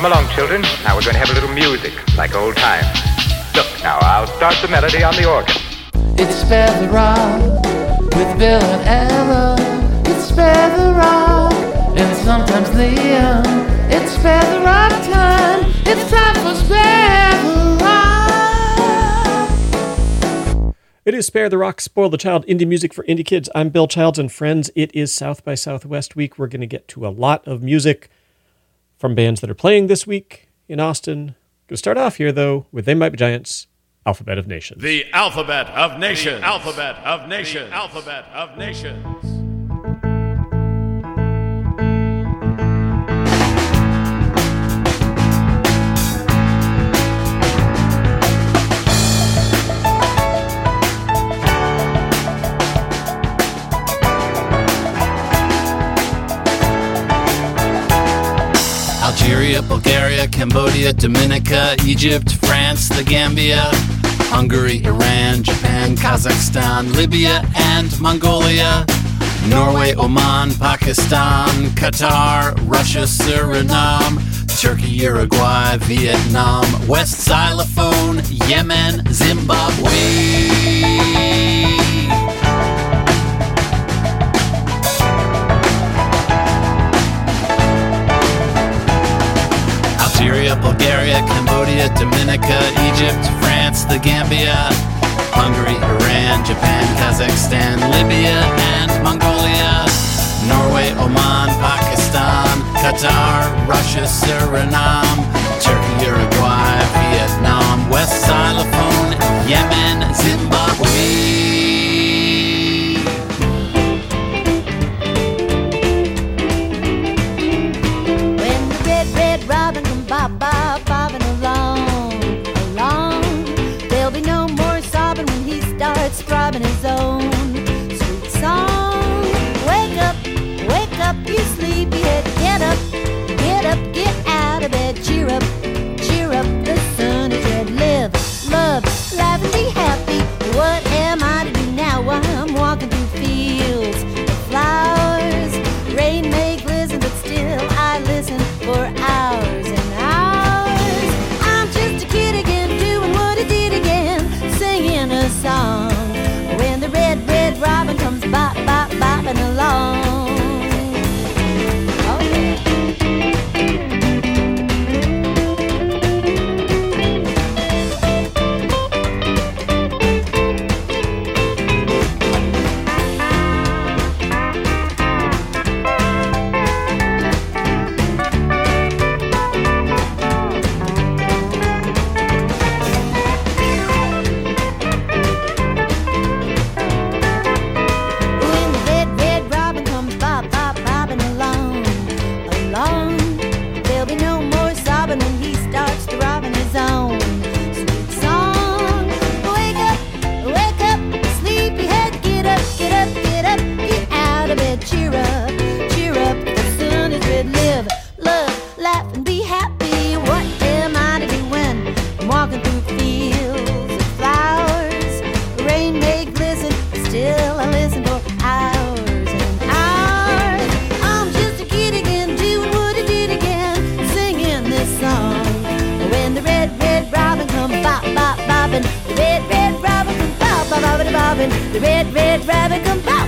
Come along, children. Now we're going to have a little music, like old times. Look, now I'll start the melody on the organ. It's Spare the Rock with Bill and Ella. It's Spare the Rock and sometimes Liam. It's Spare the Rock time. It's time for Spare the Rock. It is Spare the Rock, Spoil the Child, indie music for indie kids. I'm Bill Childs and friends. It is South by Southwest week. We're going to get to a lot of music from bands that are playing this week in Austin. Going to start off here, though, with They Might Be Giants, Alphabet of Nations. The Alphabet of Nations. The Alphabet of Nations. The Alphabet of Nations. Bulgaria, Cambodia, Dominica, Egypt, France, the Gambia, Hungary, Iran, Japan, Kazakhstan, Libya, and Mongolia. Norway, Oman, Pakistan, Qatar, Russia, Suriname, Turkey, Uruguay, Vietnam, West Xylophone, Yemen, Zimbabwe. Bulgaria, Cambodia, Dominica, Egypt, France, the Gambia, Hungary, Iran, Japan, Kazakhstan, Libya, and Mongolia, Norway, Oman, Pakistan, Qatar, Russia, Suriname, Turkey, Uruguay, Vietnam, West Xylophone, red, rabbit come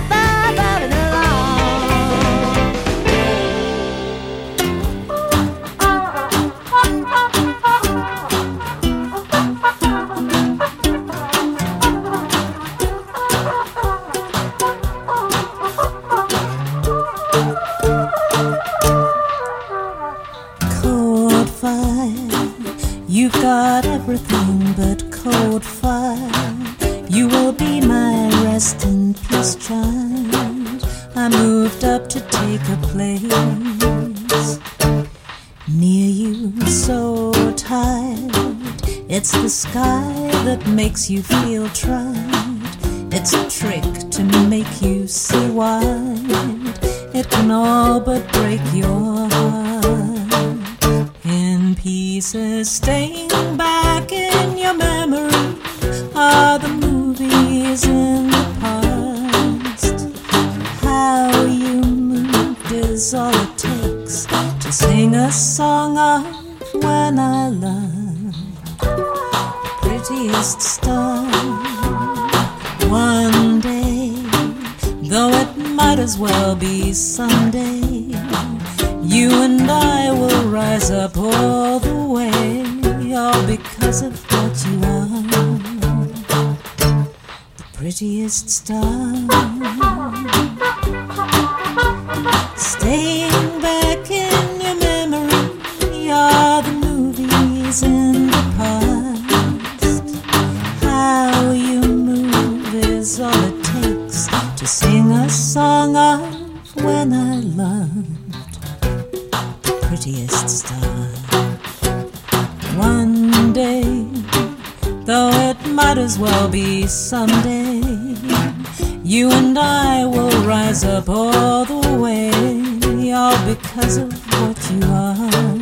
because of what you are.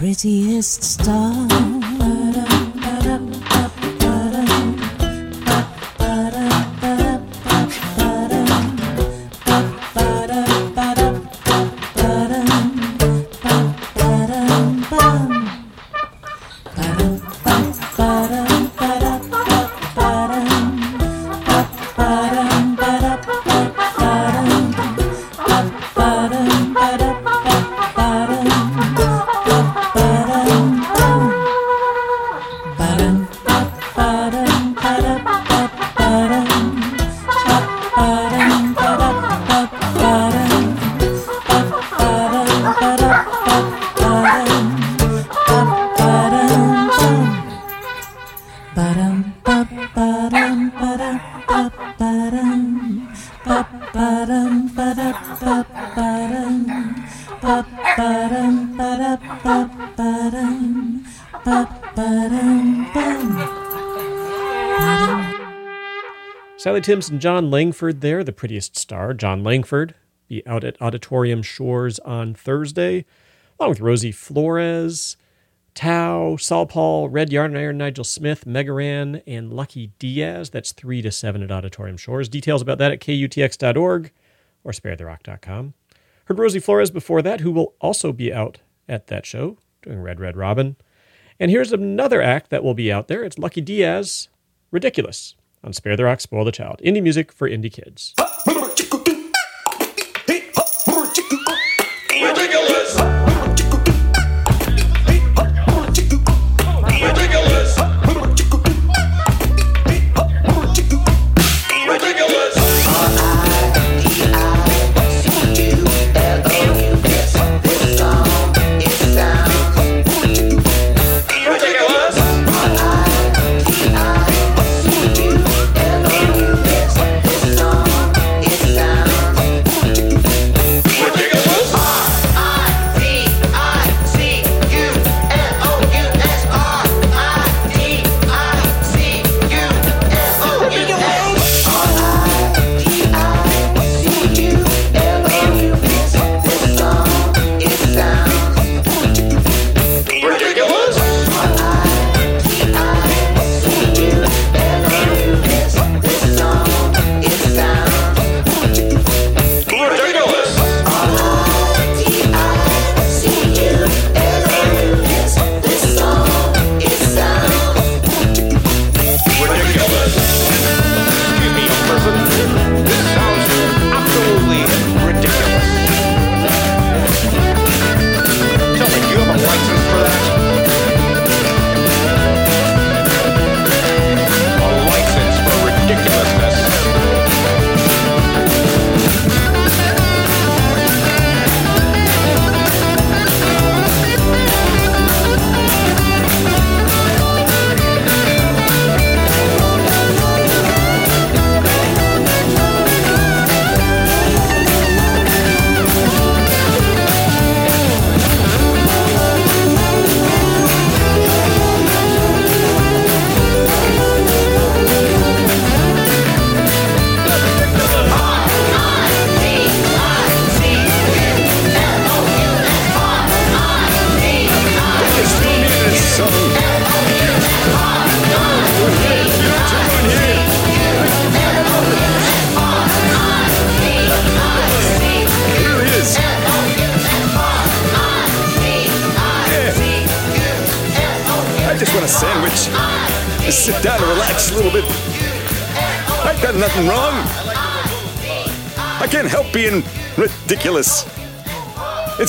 Prettiest star. Sally Timms and Jon Langford there, the prettiest star. Jon Langford be out at Auditorium Shores on Thursday, along with Rosie Flores, Tao, Saul Paul, Red Yarn Iron, Nigel Smith, Mega Ran, and Lucky Diaz. That's 3 to 7 at Auditorium Shores. Details about that at kutx.org or sparetherock.com. Heard Rosie Flores before that, who will also be out at that show doing Red Red Robin. And here's another act that will be out there. It's Lucky Diaz, Ridiculous, on Spare the Rock, Spoil the Child. Indie music for indie kids.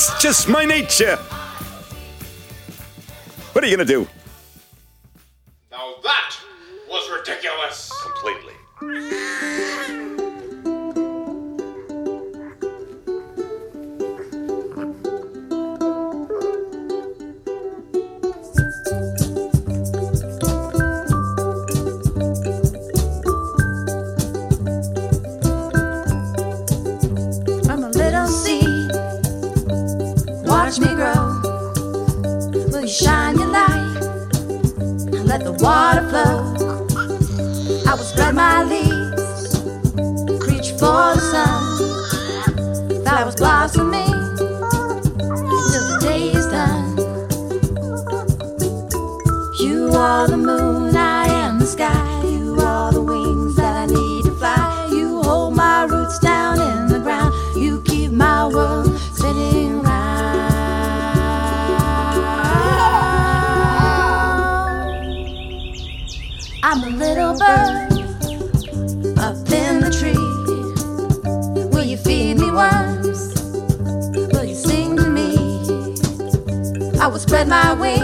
It's just my nature. What are you gonna do? Are the moon, I am the sky. You are the wings that I need to fly. You hold my roots down in the ground. You keep my world spinning round. I'm a little bird up in the tree. Will you feed me worms? Will you sing to me? I will spread my wings.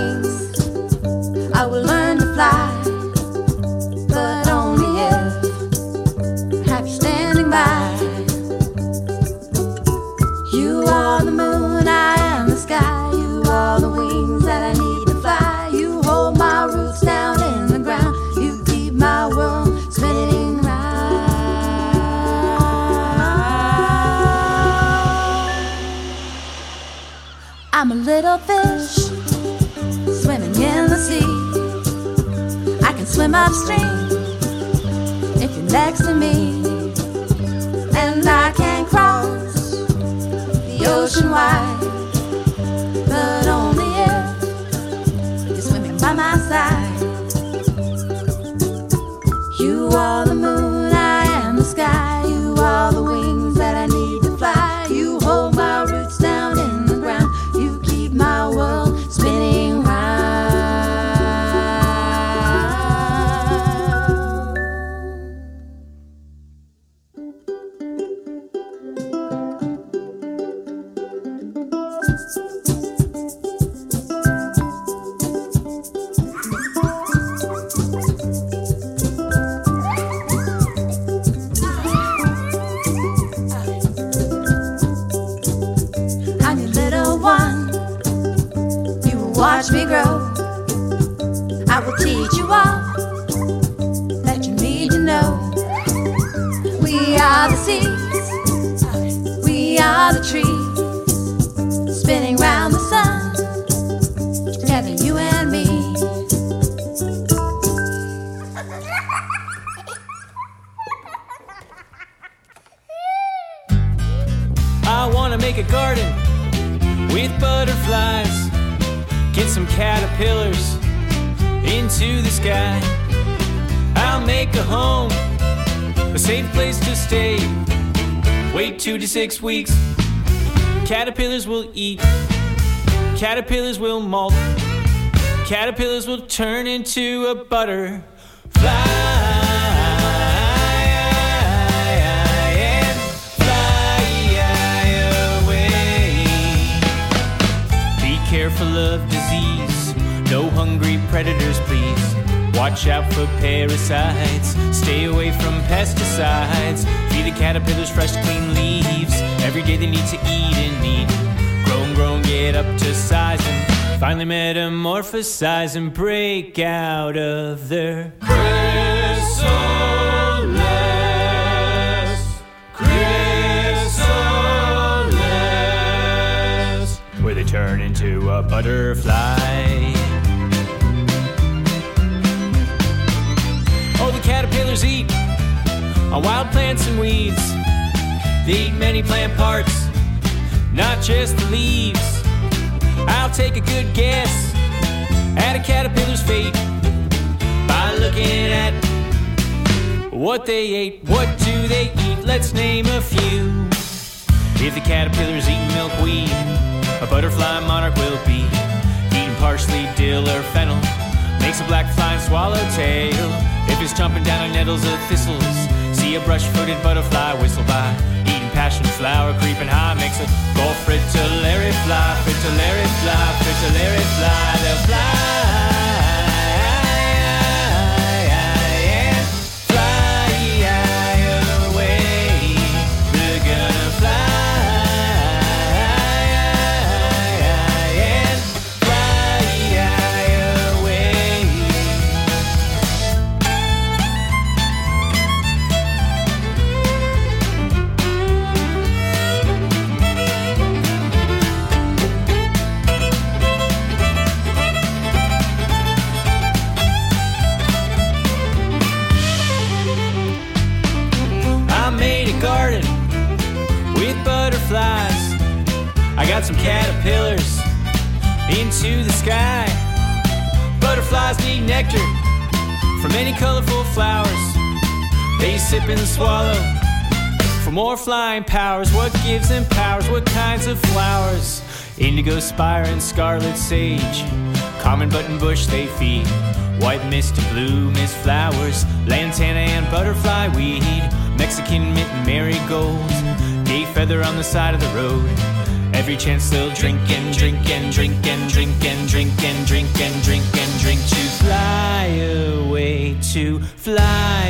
Little fish swimming in the sea. I can swim upstream if you're next to me, and I can cross the ocean wide, watch me grow. I will teach you all six weeks. Caterpillars will eat. Caterpillars will molt. Caterpillars will turn into a butterfly. and fly away. Be careful of disease, no hungry predators, please. Watch out for parasites, stay away from pesticides. Feed the caterpillars fresh, clean leaves. Every day they need to eat and eat. Grow and grow and get up to size and finally metamorphosize and break out of their chrysalis. Chrysalis. Where they turn into a butterfly. The caterpillars eat on wild plants and weeds. They eat many plant parts, not just the leaves. I'll take a good guess at a caterpillar's fate by looking at what they ate. What do they eat? Let's name a few. If the caterpillar's eating milkweed, a butterfly monarch will be eating parsley, dill, or fennel. Makes a black flying swallowtail. If it's jumping down on nettles or thistles, see a brush-footed butterfly whistle by. Eating passion flower, creeping high, makes a gulf fritillary fly, fritillary fly, fritillary fly. They'll fly. Some caterpillars into the sky. Butterflies need nectar from many colorful flowers. They sip and swallow for more flying powers. What gives them powers? What kinds of flowers? Indigo spire and scarlet sage. Common button bush they feed. White mist blue mist flowers. Lantana and butterfly weed. Mexican mint marigolds. Gay feather on the side of the road. Every chance they'll drink and drink and drink and drink and drink and drink and drink and drink to fly away, to fly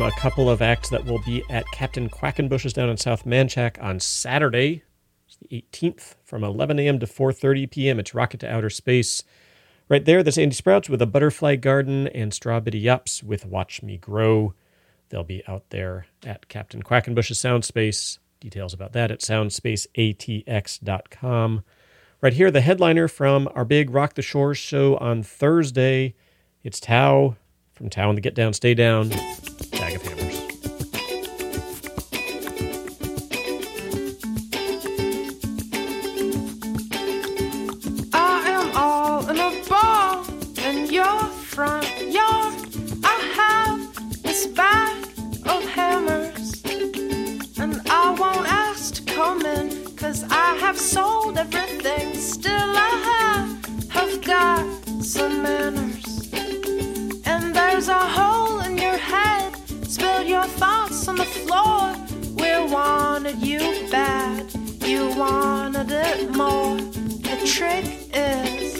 from a couple of acts that will be at Captain Quackenbush's down in South Manchaca on Saturday, it's the 18th, from 11 a.m. to 4:30 p.m. It's Rocket to Outer Space. Right there, that's Andy Sprouts with a Butterfly Garden and Strawbitty Yops with Watch Me Grow. They'll be out there at Captain Quackenbush's Sound Space. Details about that at soundspaceatx.com. Right here, the headliner from our big Rock the Shores show on Thursday. It's Tao from Tao and the Get Down, Stay Down, have sold everything. Still, I have, got some manners. And there's a hole in your head, spilled your thoughts on the floor. We wanted you bad, you wanted it more. The trick is,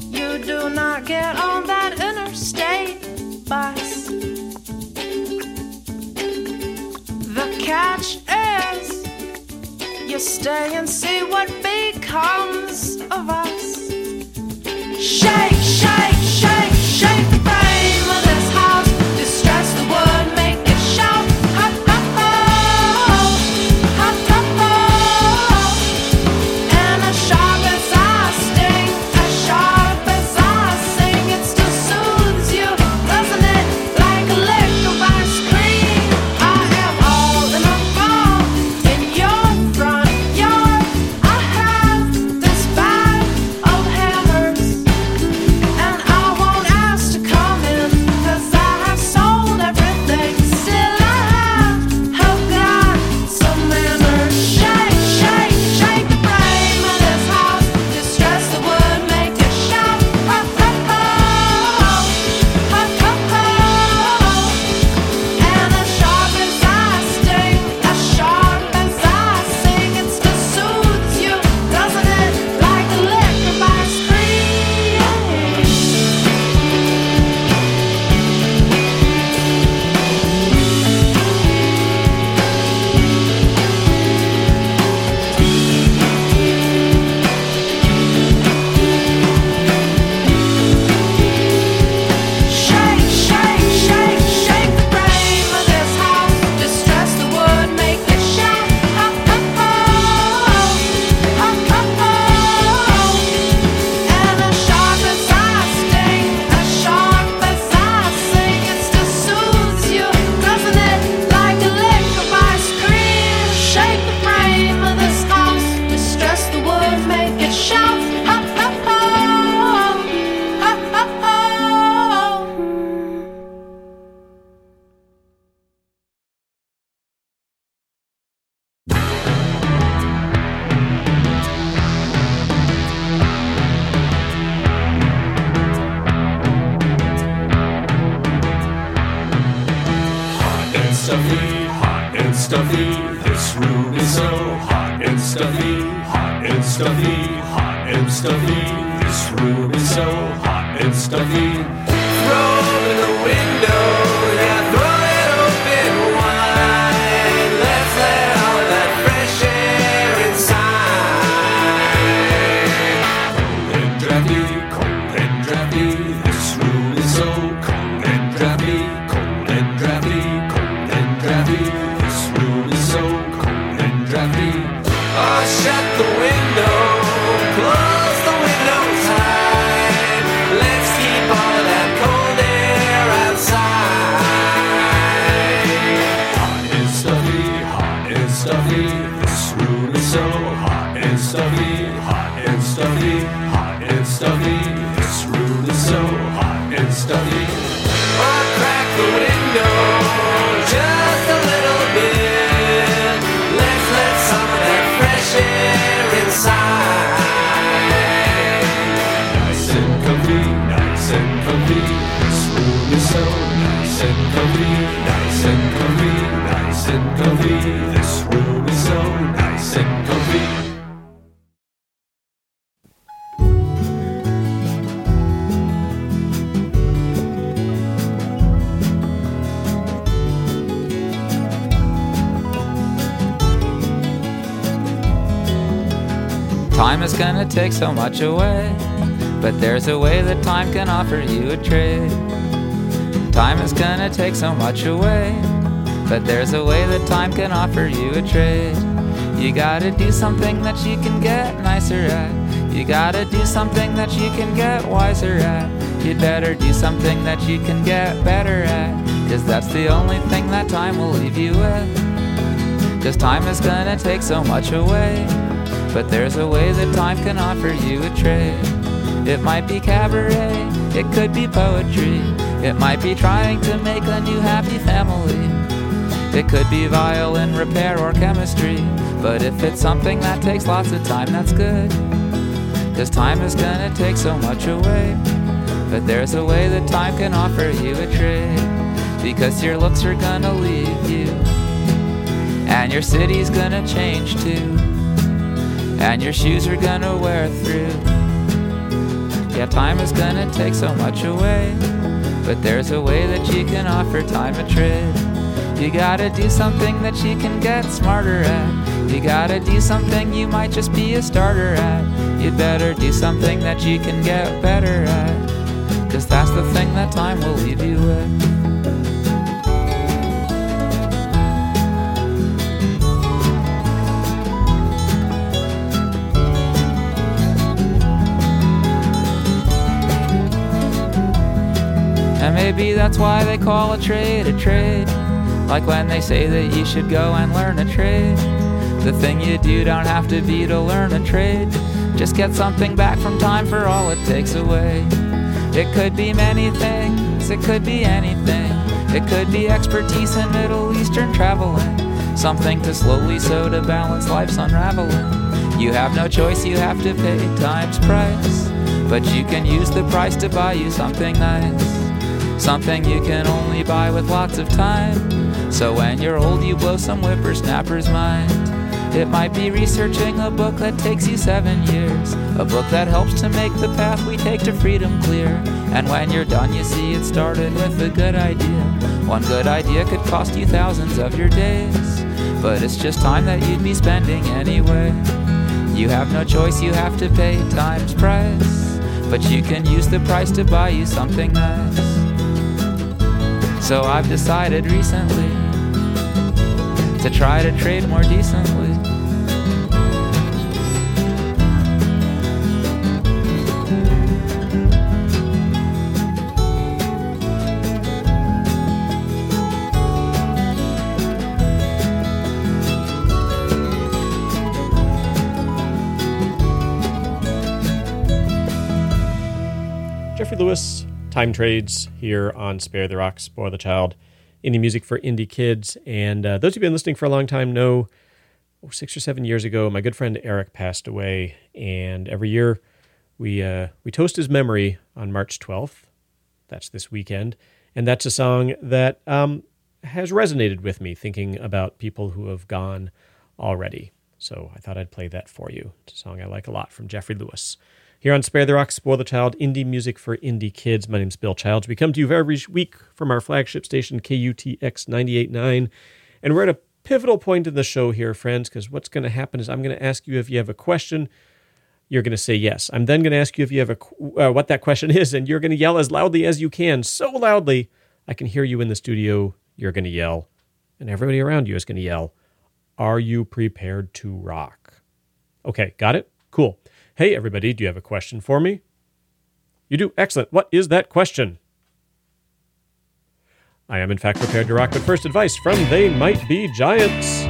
you do not get on that interstate bus. The catch stay and see what becomes of us. Comfy. This room is so nice and comfy. Time is gonna take so much away, but there's a way that time can offer you a trade. Time is gonna take so much away, but there's a way that time can offer you a trade. You gotta do something that you can get nicer at. You gotta do something that you can get wiser at. You'd better do something that you can get better at. Cause that's the only thing that time will leave you with. Cause time is gonna take so much away. But there's a way that time can offer you a trade. It might be cabaret, it could be poetry, it might be trying to make a new happy family. It could be violin repair or chemistry, but if it's something that takes lots of time, that's good. Cause time is gonna take so much away. But there's a way that time can offer you a trade. Because your looks are gonna leave you, and your city's gonna change too and your shoes are gonna wear through. Yeah, time is gonna take so much away, but there's a way that you can offer time a trade. You gotta do something that you can get smarter at. You gotta do something you might just be a starter at. You'd better do something that you can get better at. Cause that's the thing that time will leave you with. And maybe that's why they call a trade a trade. Like when they say that you should go and learn a trade. The thing you do don't have to be to learn a trade. Just get something back from time for all it takes away. It could be many things, it could be anything. It could be expertise in Middle Eastern traveling. Something to slowly sew to balance life's unraveling. You have no choice, you have to pay time's price. But you can use the price to buy you something nice. Something you can only buy with lots of time. So when you're old, you blow some whippersnapper's mind. It might be researching a book that takes you seven years. A book that helps to make the path we take to freedom clear. And when you're done, you see it started with a good idea. One good idea could cost you thousands of your days. But it's just time that you'd be spending anyway. You have no choice, you have to pay time's price. But you can use the price to buy you something nice. So I've decided recently to try to trade more decently. Jeffrey Lewis, Time Trades here on Spare the Rock, Spoil the Child, indie music for indie kids. And uh, those who've been listening for a long time know oh, six or seven years ago, my good friend Eric passed away. And every year we, uh, we toast his memory on March 12th. That's this weekend. And that's a song that um, has resonated with me thinking about people who have gone already. So I thought I'd play that for you. It's a song I like a lot from Jeffrey Lewis. Here on Spare the Rock, Spoil the Child, indie music for indie kids. My name's Bill Childs. We come to you every week from our flagship station, KUTX 98.9. And we're at a pivotal point in the show here, friends, because what's going to happen is I'm going to ask you if you have a question. You're going to say yes. I'm then going to ask you if you have a uh, what that question is, and you're going to yell as loudly as you can, so loudly I can hear you in the studio. You're going to yell, and everybody around you is going to yell, "Are you prepared to rock?" Okay, got it? Cool. Hey, everybody, do you have a question for me? You do? Excellent. What is that question? I am, in fact, prepared to rock, but first, advice from They Might Be Giants.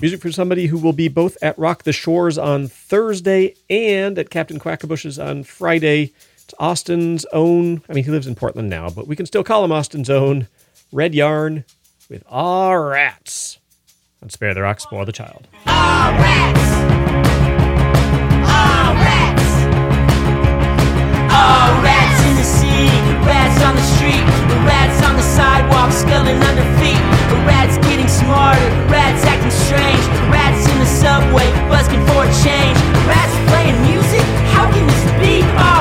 Music for somebody who will be both at Rock the Shores on Thursday and at Captain Quackenbush's on Friday. It's Austin's own, I mean, he lives in Portland now, but we can still call him Austin's own Red Yarn with Aw Rats on Spare the Rock, Spoil the Child. Aw rats. Oh, rats in the city, rats on the street, rats on the sidewalk, sculling under feet. Rats getting smarter, rats acting strange, rats in the subway, busking for change. Rats playing music? How can this be? Oh,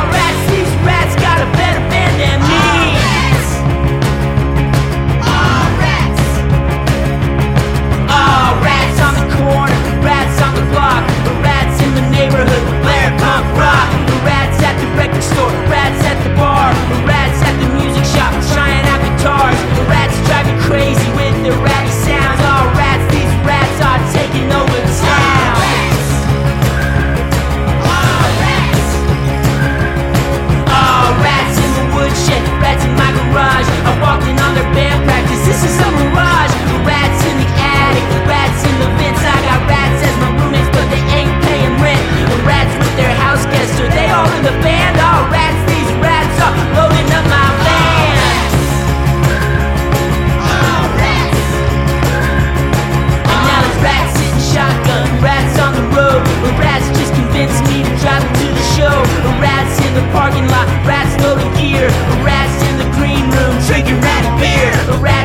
the parking lot, rats loading gear. Rats in the green room drinking ratty beer. Rats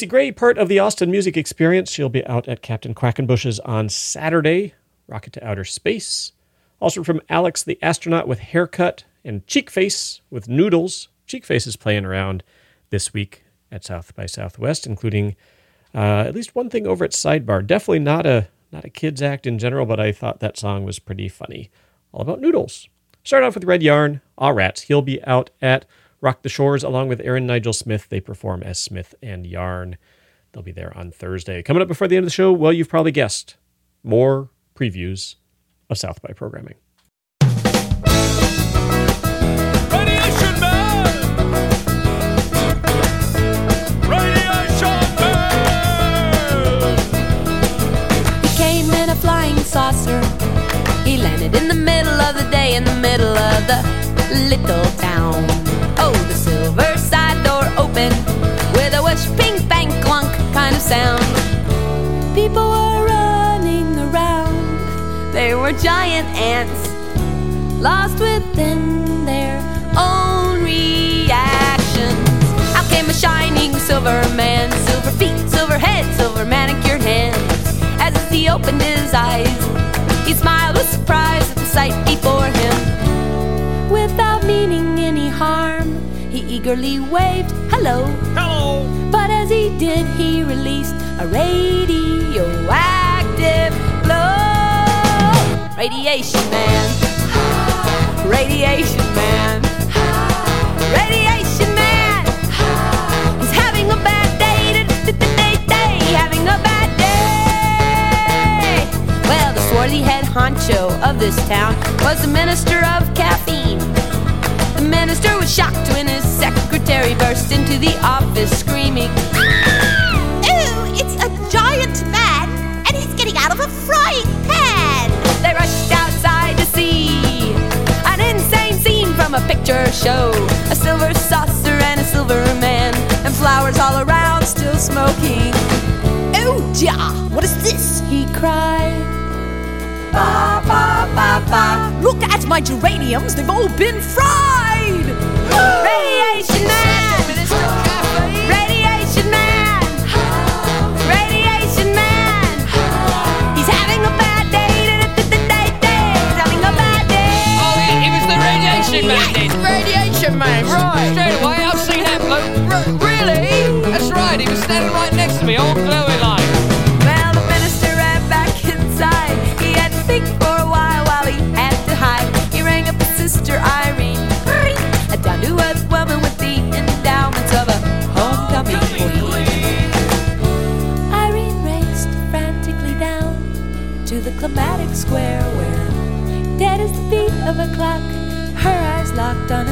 Stacey Gray, part of the Austin Music Experience. She'll be out at Captain Quackenbush's on Saturday. Rocket to Outer Space. Also from Alex the Astronaut with Haircut and Cheekface with Noodles. Cheekface is playing around this week at South by Southwest, including uh, at least one thing over at Sidebar. Definitely not a not a kids act in general, but I thought that song was pretty funny. All about noodles. Start off with Red Yarn, Aw Rats. He'll be out at Rock the Shores along with Aaron Nigel Smith. They perform as Smith and Yarn. They'll be there on Thursday. Coming up before the end of the show, well, you've probably guessed more previews of South by programming. He came in a flying saucer. He landed in the middle of the day, in the middle of the little town. Were giant ants, lost within their own reactions. Out came a shining silver man, silver feet, silver head, silver manicured hands. As he opened his eyes, he smiled with surprise at the sight before him. Without meaning any harm, he eagerly waved, Hello. Hello. But as he did, he released a radioactive. Radiation man. Radiation man. Radiation man. He's having a bad day, day, day, day, having a bad day. Well, the swarthy head honcho of this town was the minister of caffeine. The minister was shocked when his secretary burst into the office screaming, picture show. A silver saucer and a silver man, and flowers all around still smoking. Oh, ja, what is this? He cried. Ba, ba, ba, ba. Look at my geraniums, they've all been fried! Radiation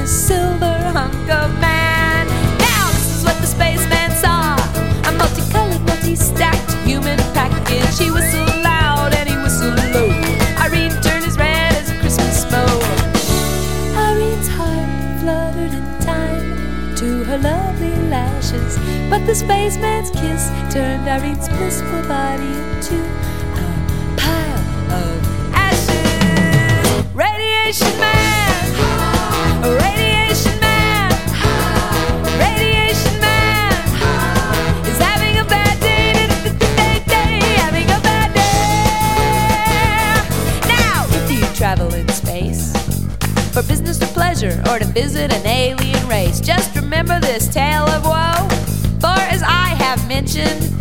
silver hunk of man. Now, this is what the spaceman saw a multicolored, multi stacked human package. He whistled loud and he whistled low. Irene turned as red as a Christmas bow. Irene's heart fluttered in time to her lovely lashes. But the spaceman's kiss turned Irene's blissful body into a pile of ashes. Radiation man! Business or to visit an alien race, just remember this tale of woe. For as I have mentioned,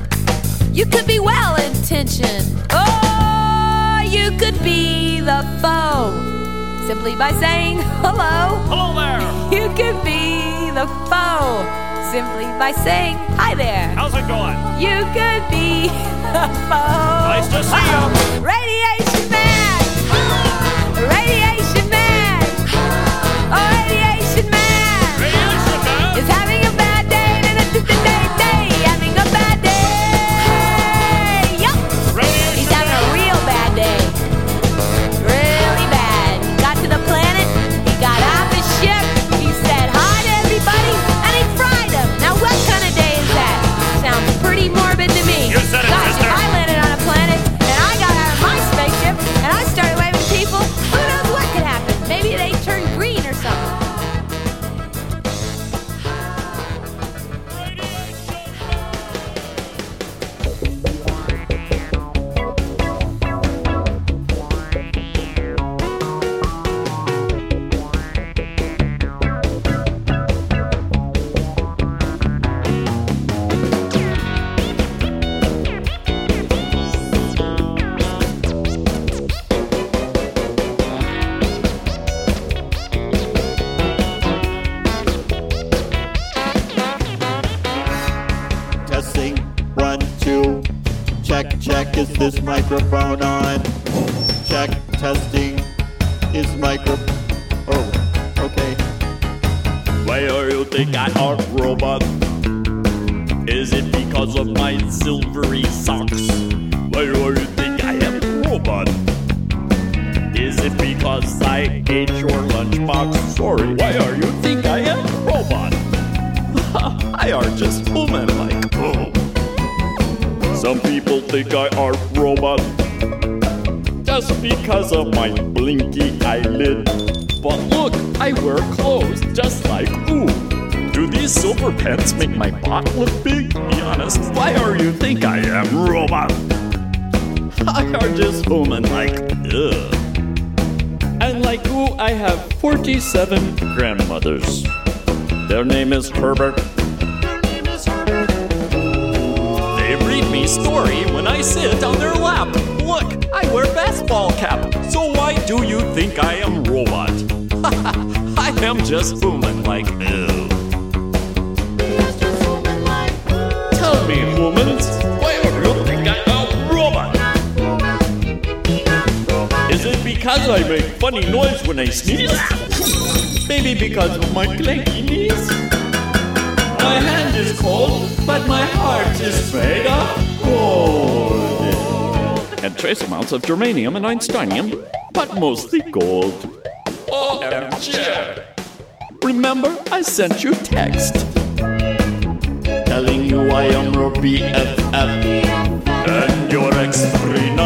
you could be well intentioned, or you could be the foe. Simply by saying hello. Hello there. You could be the foe. Simply by saying hi there. How's it going? You could be the foe. Nice to see you. Radiation these silver pants make my butt look big? Be honest, why are you think I am robot? I are just human like ugh. And like who, I have 47 grandmothers. Their name is Herbert. Their name is Herbert. They read me story when I sit on their lap. Look, I wear baseball cap. So why do you think I am robot? I am just human like ew. Me, humans, why do you think I am a robot? Is it because I make funny noise when I sneeze? Maybe because of my clanky knees? My hand is cold, but my heart is made of gold. And trace amounts of germanium and einsteinium, but mostly gold. OMG! Remember, I sent you text telling you I am your BFF and your X39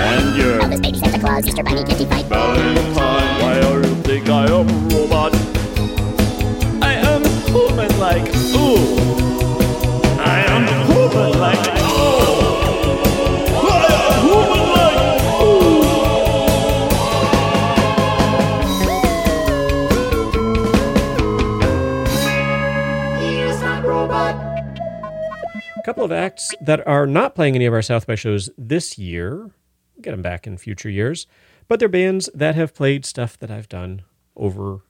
and your Elvis Baby Santa Claus, Easter Bunny, Kitty Fight. Valentine. Why do you think I am a robot? I am human like ooh. I am human like ooh. Couple of acts that are not playing any of our South by shows this year. Get them back in future years. But they're bands that have played stuff that I've done over,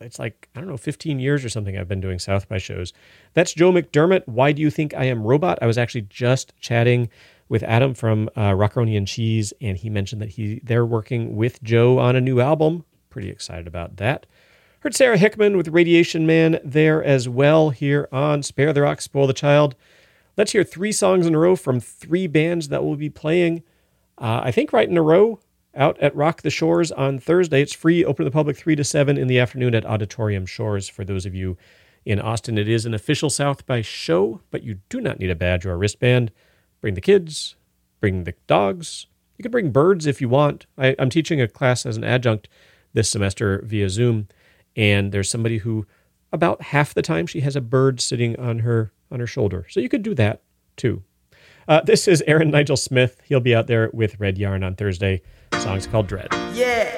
it's like, I don't know, 15 years or something I've been doing South by shows. That's Joe McDermott. Why do you think I am Robot? I was actually just chatting with Adam from uh, Rockaroni and Cheese, and he mentioned that he they're working with Joe on a new album. Pretty excited about that. Heard Sara Hickman with Radiation Man there as well here on Spare the Rock, Spoil the Child. Let's hear three songs in a row from three bands that will be playing, uh, I think, right in a row out at Rock the Shores on Thursday. It's free, open to the public 3 to 7 in the afternoon at Auditorium Shores. For those of you in Austin, it is an official South by show, but you do not need a badge or a wristband. Bring the kids, bring the dogs. You can bring birds if you want. I, I'm teaching a class as an adjunct this semester via Zoom, and there's somebody who about half the time she has a bird sitting on her on her shoulder. So you could do that too. Uh, this is Aaron Nigel Smith. He'll be out there with Red Yarn on Thursday. The song's called Dread. Yeah,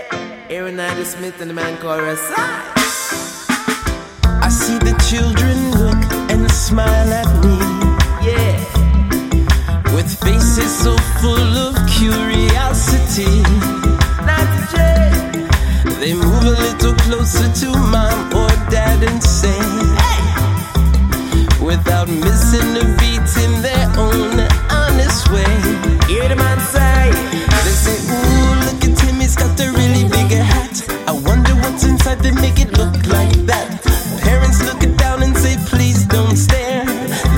Aaron Nigel Smith and the man called Rasai. I see the children look and smile at me. Yeah, with faces so full of curiosity. Not They move a little closer to mom or dad and say, hey, without missing a beat in their own honest way. Hear the man say, they say, ooh, look at him, he's got a really big hat. I wonder what's inside that make it look like that. Parents look it down and say, please don't stare.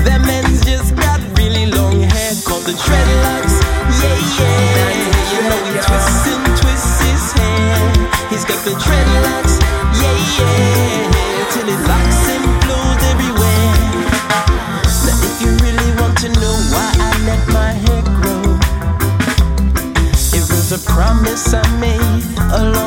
That man's just got really long hair called the dreadlocks. Yeah, yeah. You know he twists and twists his hair. He's got the dreadlocks. Yeah, yeah. Promise I made a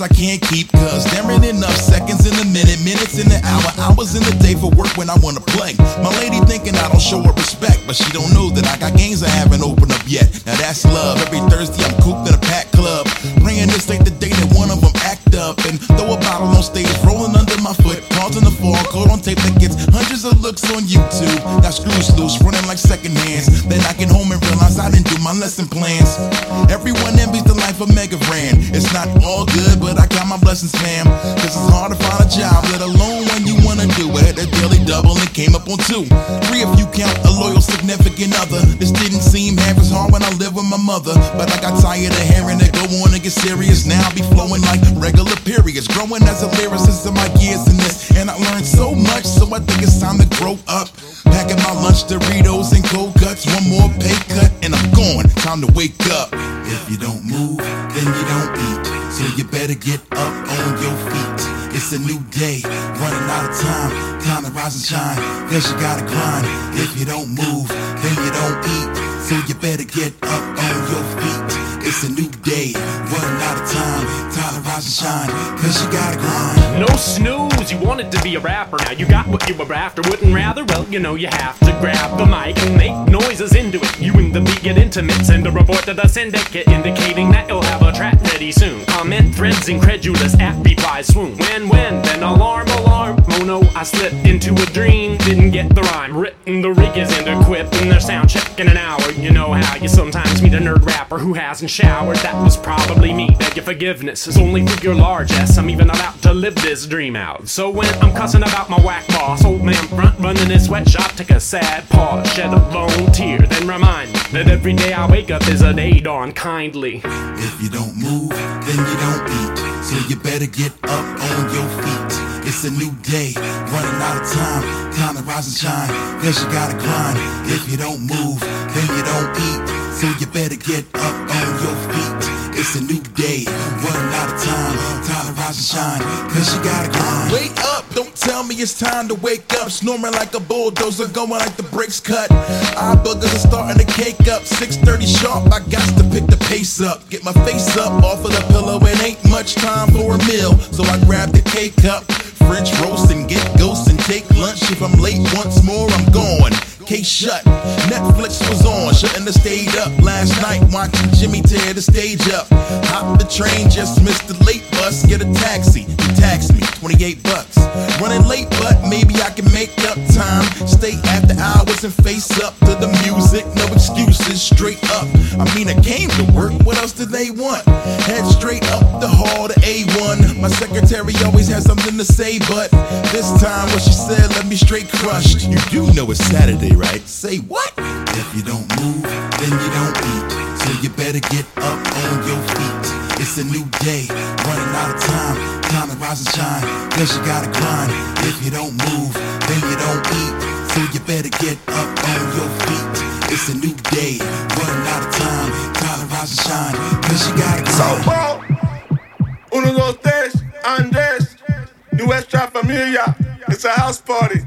I can't keep. Cause there ain't enough seconds in the minute, minutes in the hour, hours in the day for work when I wanna play. My lady thinking I don't show her respect, but she don't know that I got games I haven't opened up yet. Now that's love. Cause you gotta grind. If you don't move, then you don't eat. So you better get up on your feet. It's a new day, running out of time. Time to rise and shine, cause you gotta grind. No snooze, you wanted to be a rapper. Now you got what you were after. Wouldn't rather? Well, you know you have to grab the mic and make noises into it. You and the beat get intimate. Send a report to the syndicate indicating that you'll have a track ready soon. Comment threads incredulous at reply swoon. When, when, then alarm, alarm. Oh no, I slipped into a dream. Didn't get the rhyme written. The rig is in equipped and their sound check in an hour. You know how you sometimes meet a nerd rapper who hasn't showered. That was probably me. Beg your forgiveness. It's only through your largesse I'm even about to live this dream out. So when I'm cussing about my whack boss, old man front running his sweatshop, take a sad pause, shed a lone tear, then remind me that every day I wake up is a day dawn kindly. If you don't move, then you don't eat. So you better get up on your feet. It's a new day, running out of time. Time to rise and shine, cause you gotta grind. If you don't move, then you don't eat. So you better get up on your feet. It's a new day, running out of time. Time to rise and shine, cause you gotta grind. Wake up, don't tell me it's time to wake up. Snoring like a bulldozer, going like the brakes cut. Eye boogers are starting to cake up. 6:30 sharp, I got to pick the pace up. Get my face up off of the pillow, and ain't much time for a meal. So I grab the cake up, French roast and get ghost and take lunch. If I'm late once more, I'm gone. Case shut. Netflix was on, shouldn't have stayed up last night watching Jimmy tear the stage up. Hop the train, just missed the late bus. Get a taxi, he taxed me 28 bucks. Running late, but maybe I can make up time. Stay after hours and face up to the music. No excuses, straight up. I mean, I came to work. What else did they want? Head straight up the hall to A1. My secretary always has something to say, but this time what she said left me straight crushed. You do know it's Saturday, right? Say what? If you don't move, then you don't eat. So you better get up on your feet. It's a new day, running out of time. Time to rise and shine, cause you gotta grind. If you don't move, then you don't eat. So you better get up on your feet. It's a new day, running out of time. Time to rise and shine, cause you gotta grind. Softball. Uno, dos, tres, Andres, nuestra familia. It's a house party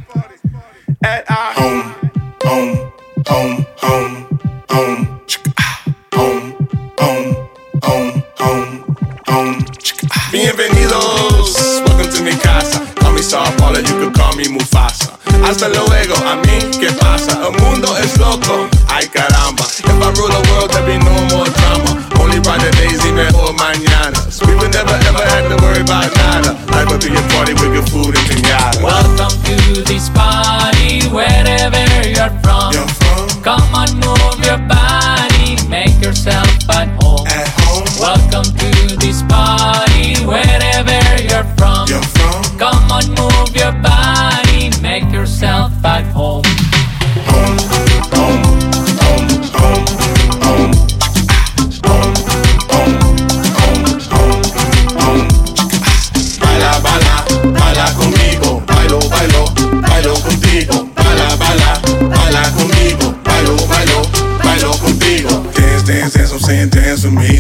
at our home, home, home, home, home, ah, home, home, home, home, home, ah. Bienvenidos, welcome to mi casa. Call me softball, you could call me Mufasa. Hasta luego, a mí, ¿qué pasa? El mundo es loco, ay caramba. If I rule the world, there be no more drama. Only brighter days y mejor mañanas. We would never ever have to worry about nada. I go to your party with good food and pinata. Welcome to this party, wherever you're from. Come on, move your body, make yourself at home. Welcome to this party, wherever you're from. Come on, move your body,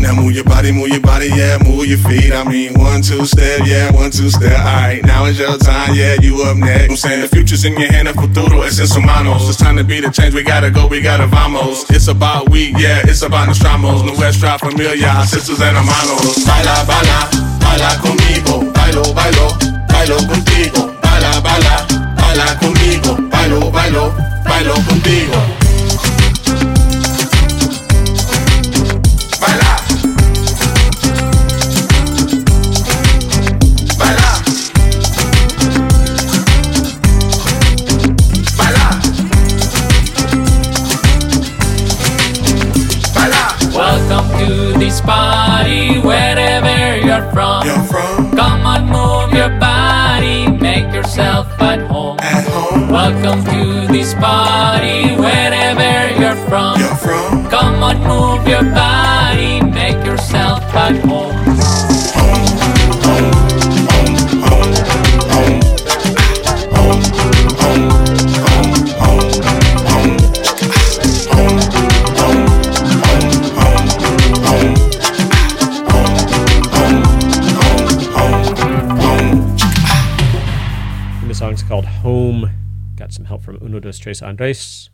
Now move your body, move your body, yeah, move your feet. I mean, one, two step, yeah, one, two step. Alright, now it's your time, yeah, you up next. I'm saying the future's in your hand, a futuro es en sus manos. It's time to be the change, we gotta go, we gotta vamos. It's about we, yeah, it's about Nostramos. Nuestra familia, sisters and hermanos. Baila, baila, baila conmigo. Bailo, bailo, bailo contigo. Baila, baila, baila conmigo. Bailo, bailo, bailo contigo. Tres Andres.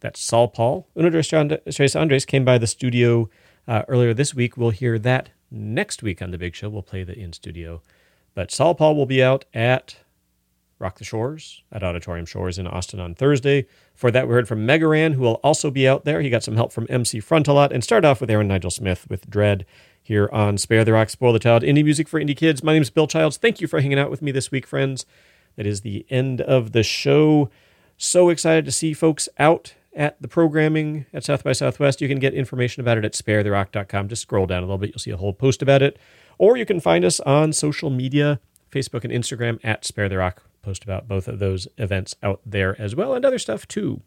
That's Saul Paul. Uno Tres Andres came by the studio uh, earlier this week. We'll hear that next week on the big show. We'll play the in studio. But Saul Paul will be out at Rock the Shores at Auditorium Shores in Austin on Thursday. For that, we heard from Mega Ran, who will also be out there. He got some help from MC Frontalot and start off with Aaron Nigel Smith with Dread here on Spare the Rock, Spoil the Child, Indie Music for Indie Kids. My name is Bill Childs. Thank you for hanging out with me this week, friends. That is the end of the show. So excited to see folks out at the programming at South by Southwest. You can get information about it at sparetherock.com. Just scroll down a little bit, you'll see a whole post about it. Or you can find us on social media, Facebook and Instagram at Spare the Rock. Post about both of those events out there as well, and other stuff too.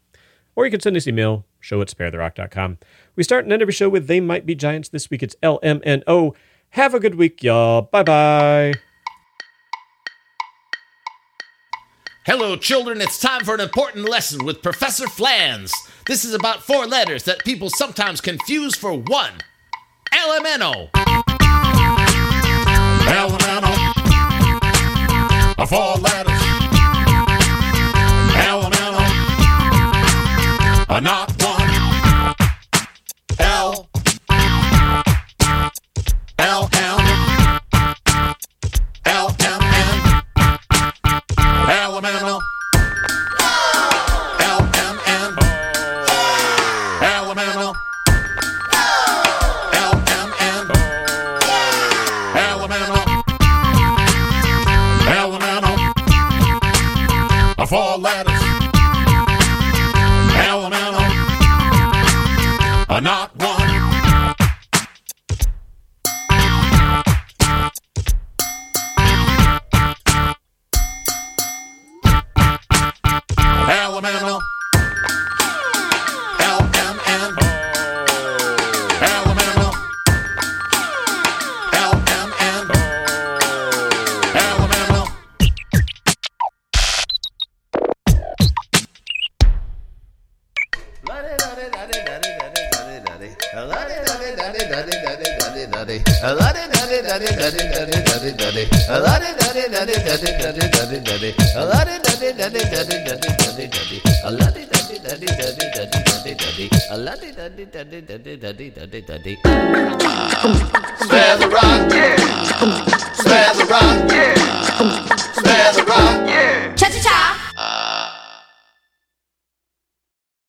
Or you can send us an email, show at sparetherock.com. We start and end every show with They Might Be Giants. This week it's LMNO. Have a good week, y'all. Bye bye. Hello, children. It's time for an important lesson with Professor Flans. This is about four letters that people sometimes confuse for one LMNO. Elemental. A four letters. Elemental. A not one.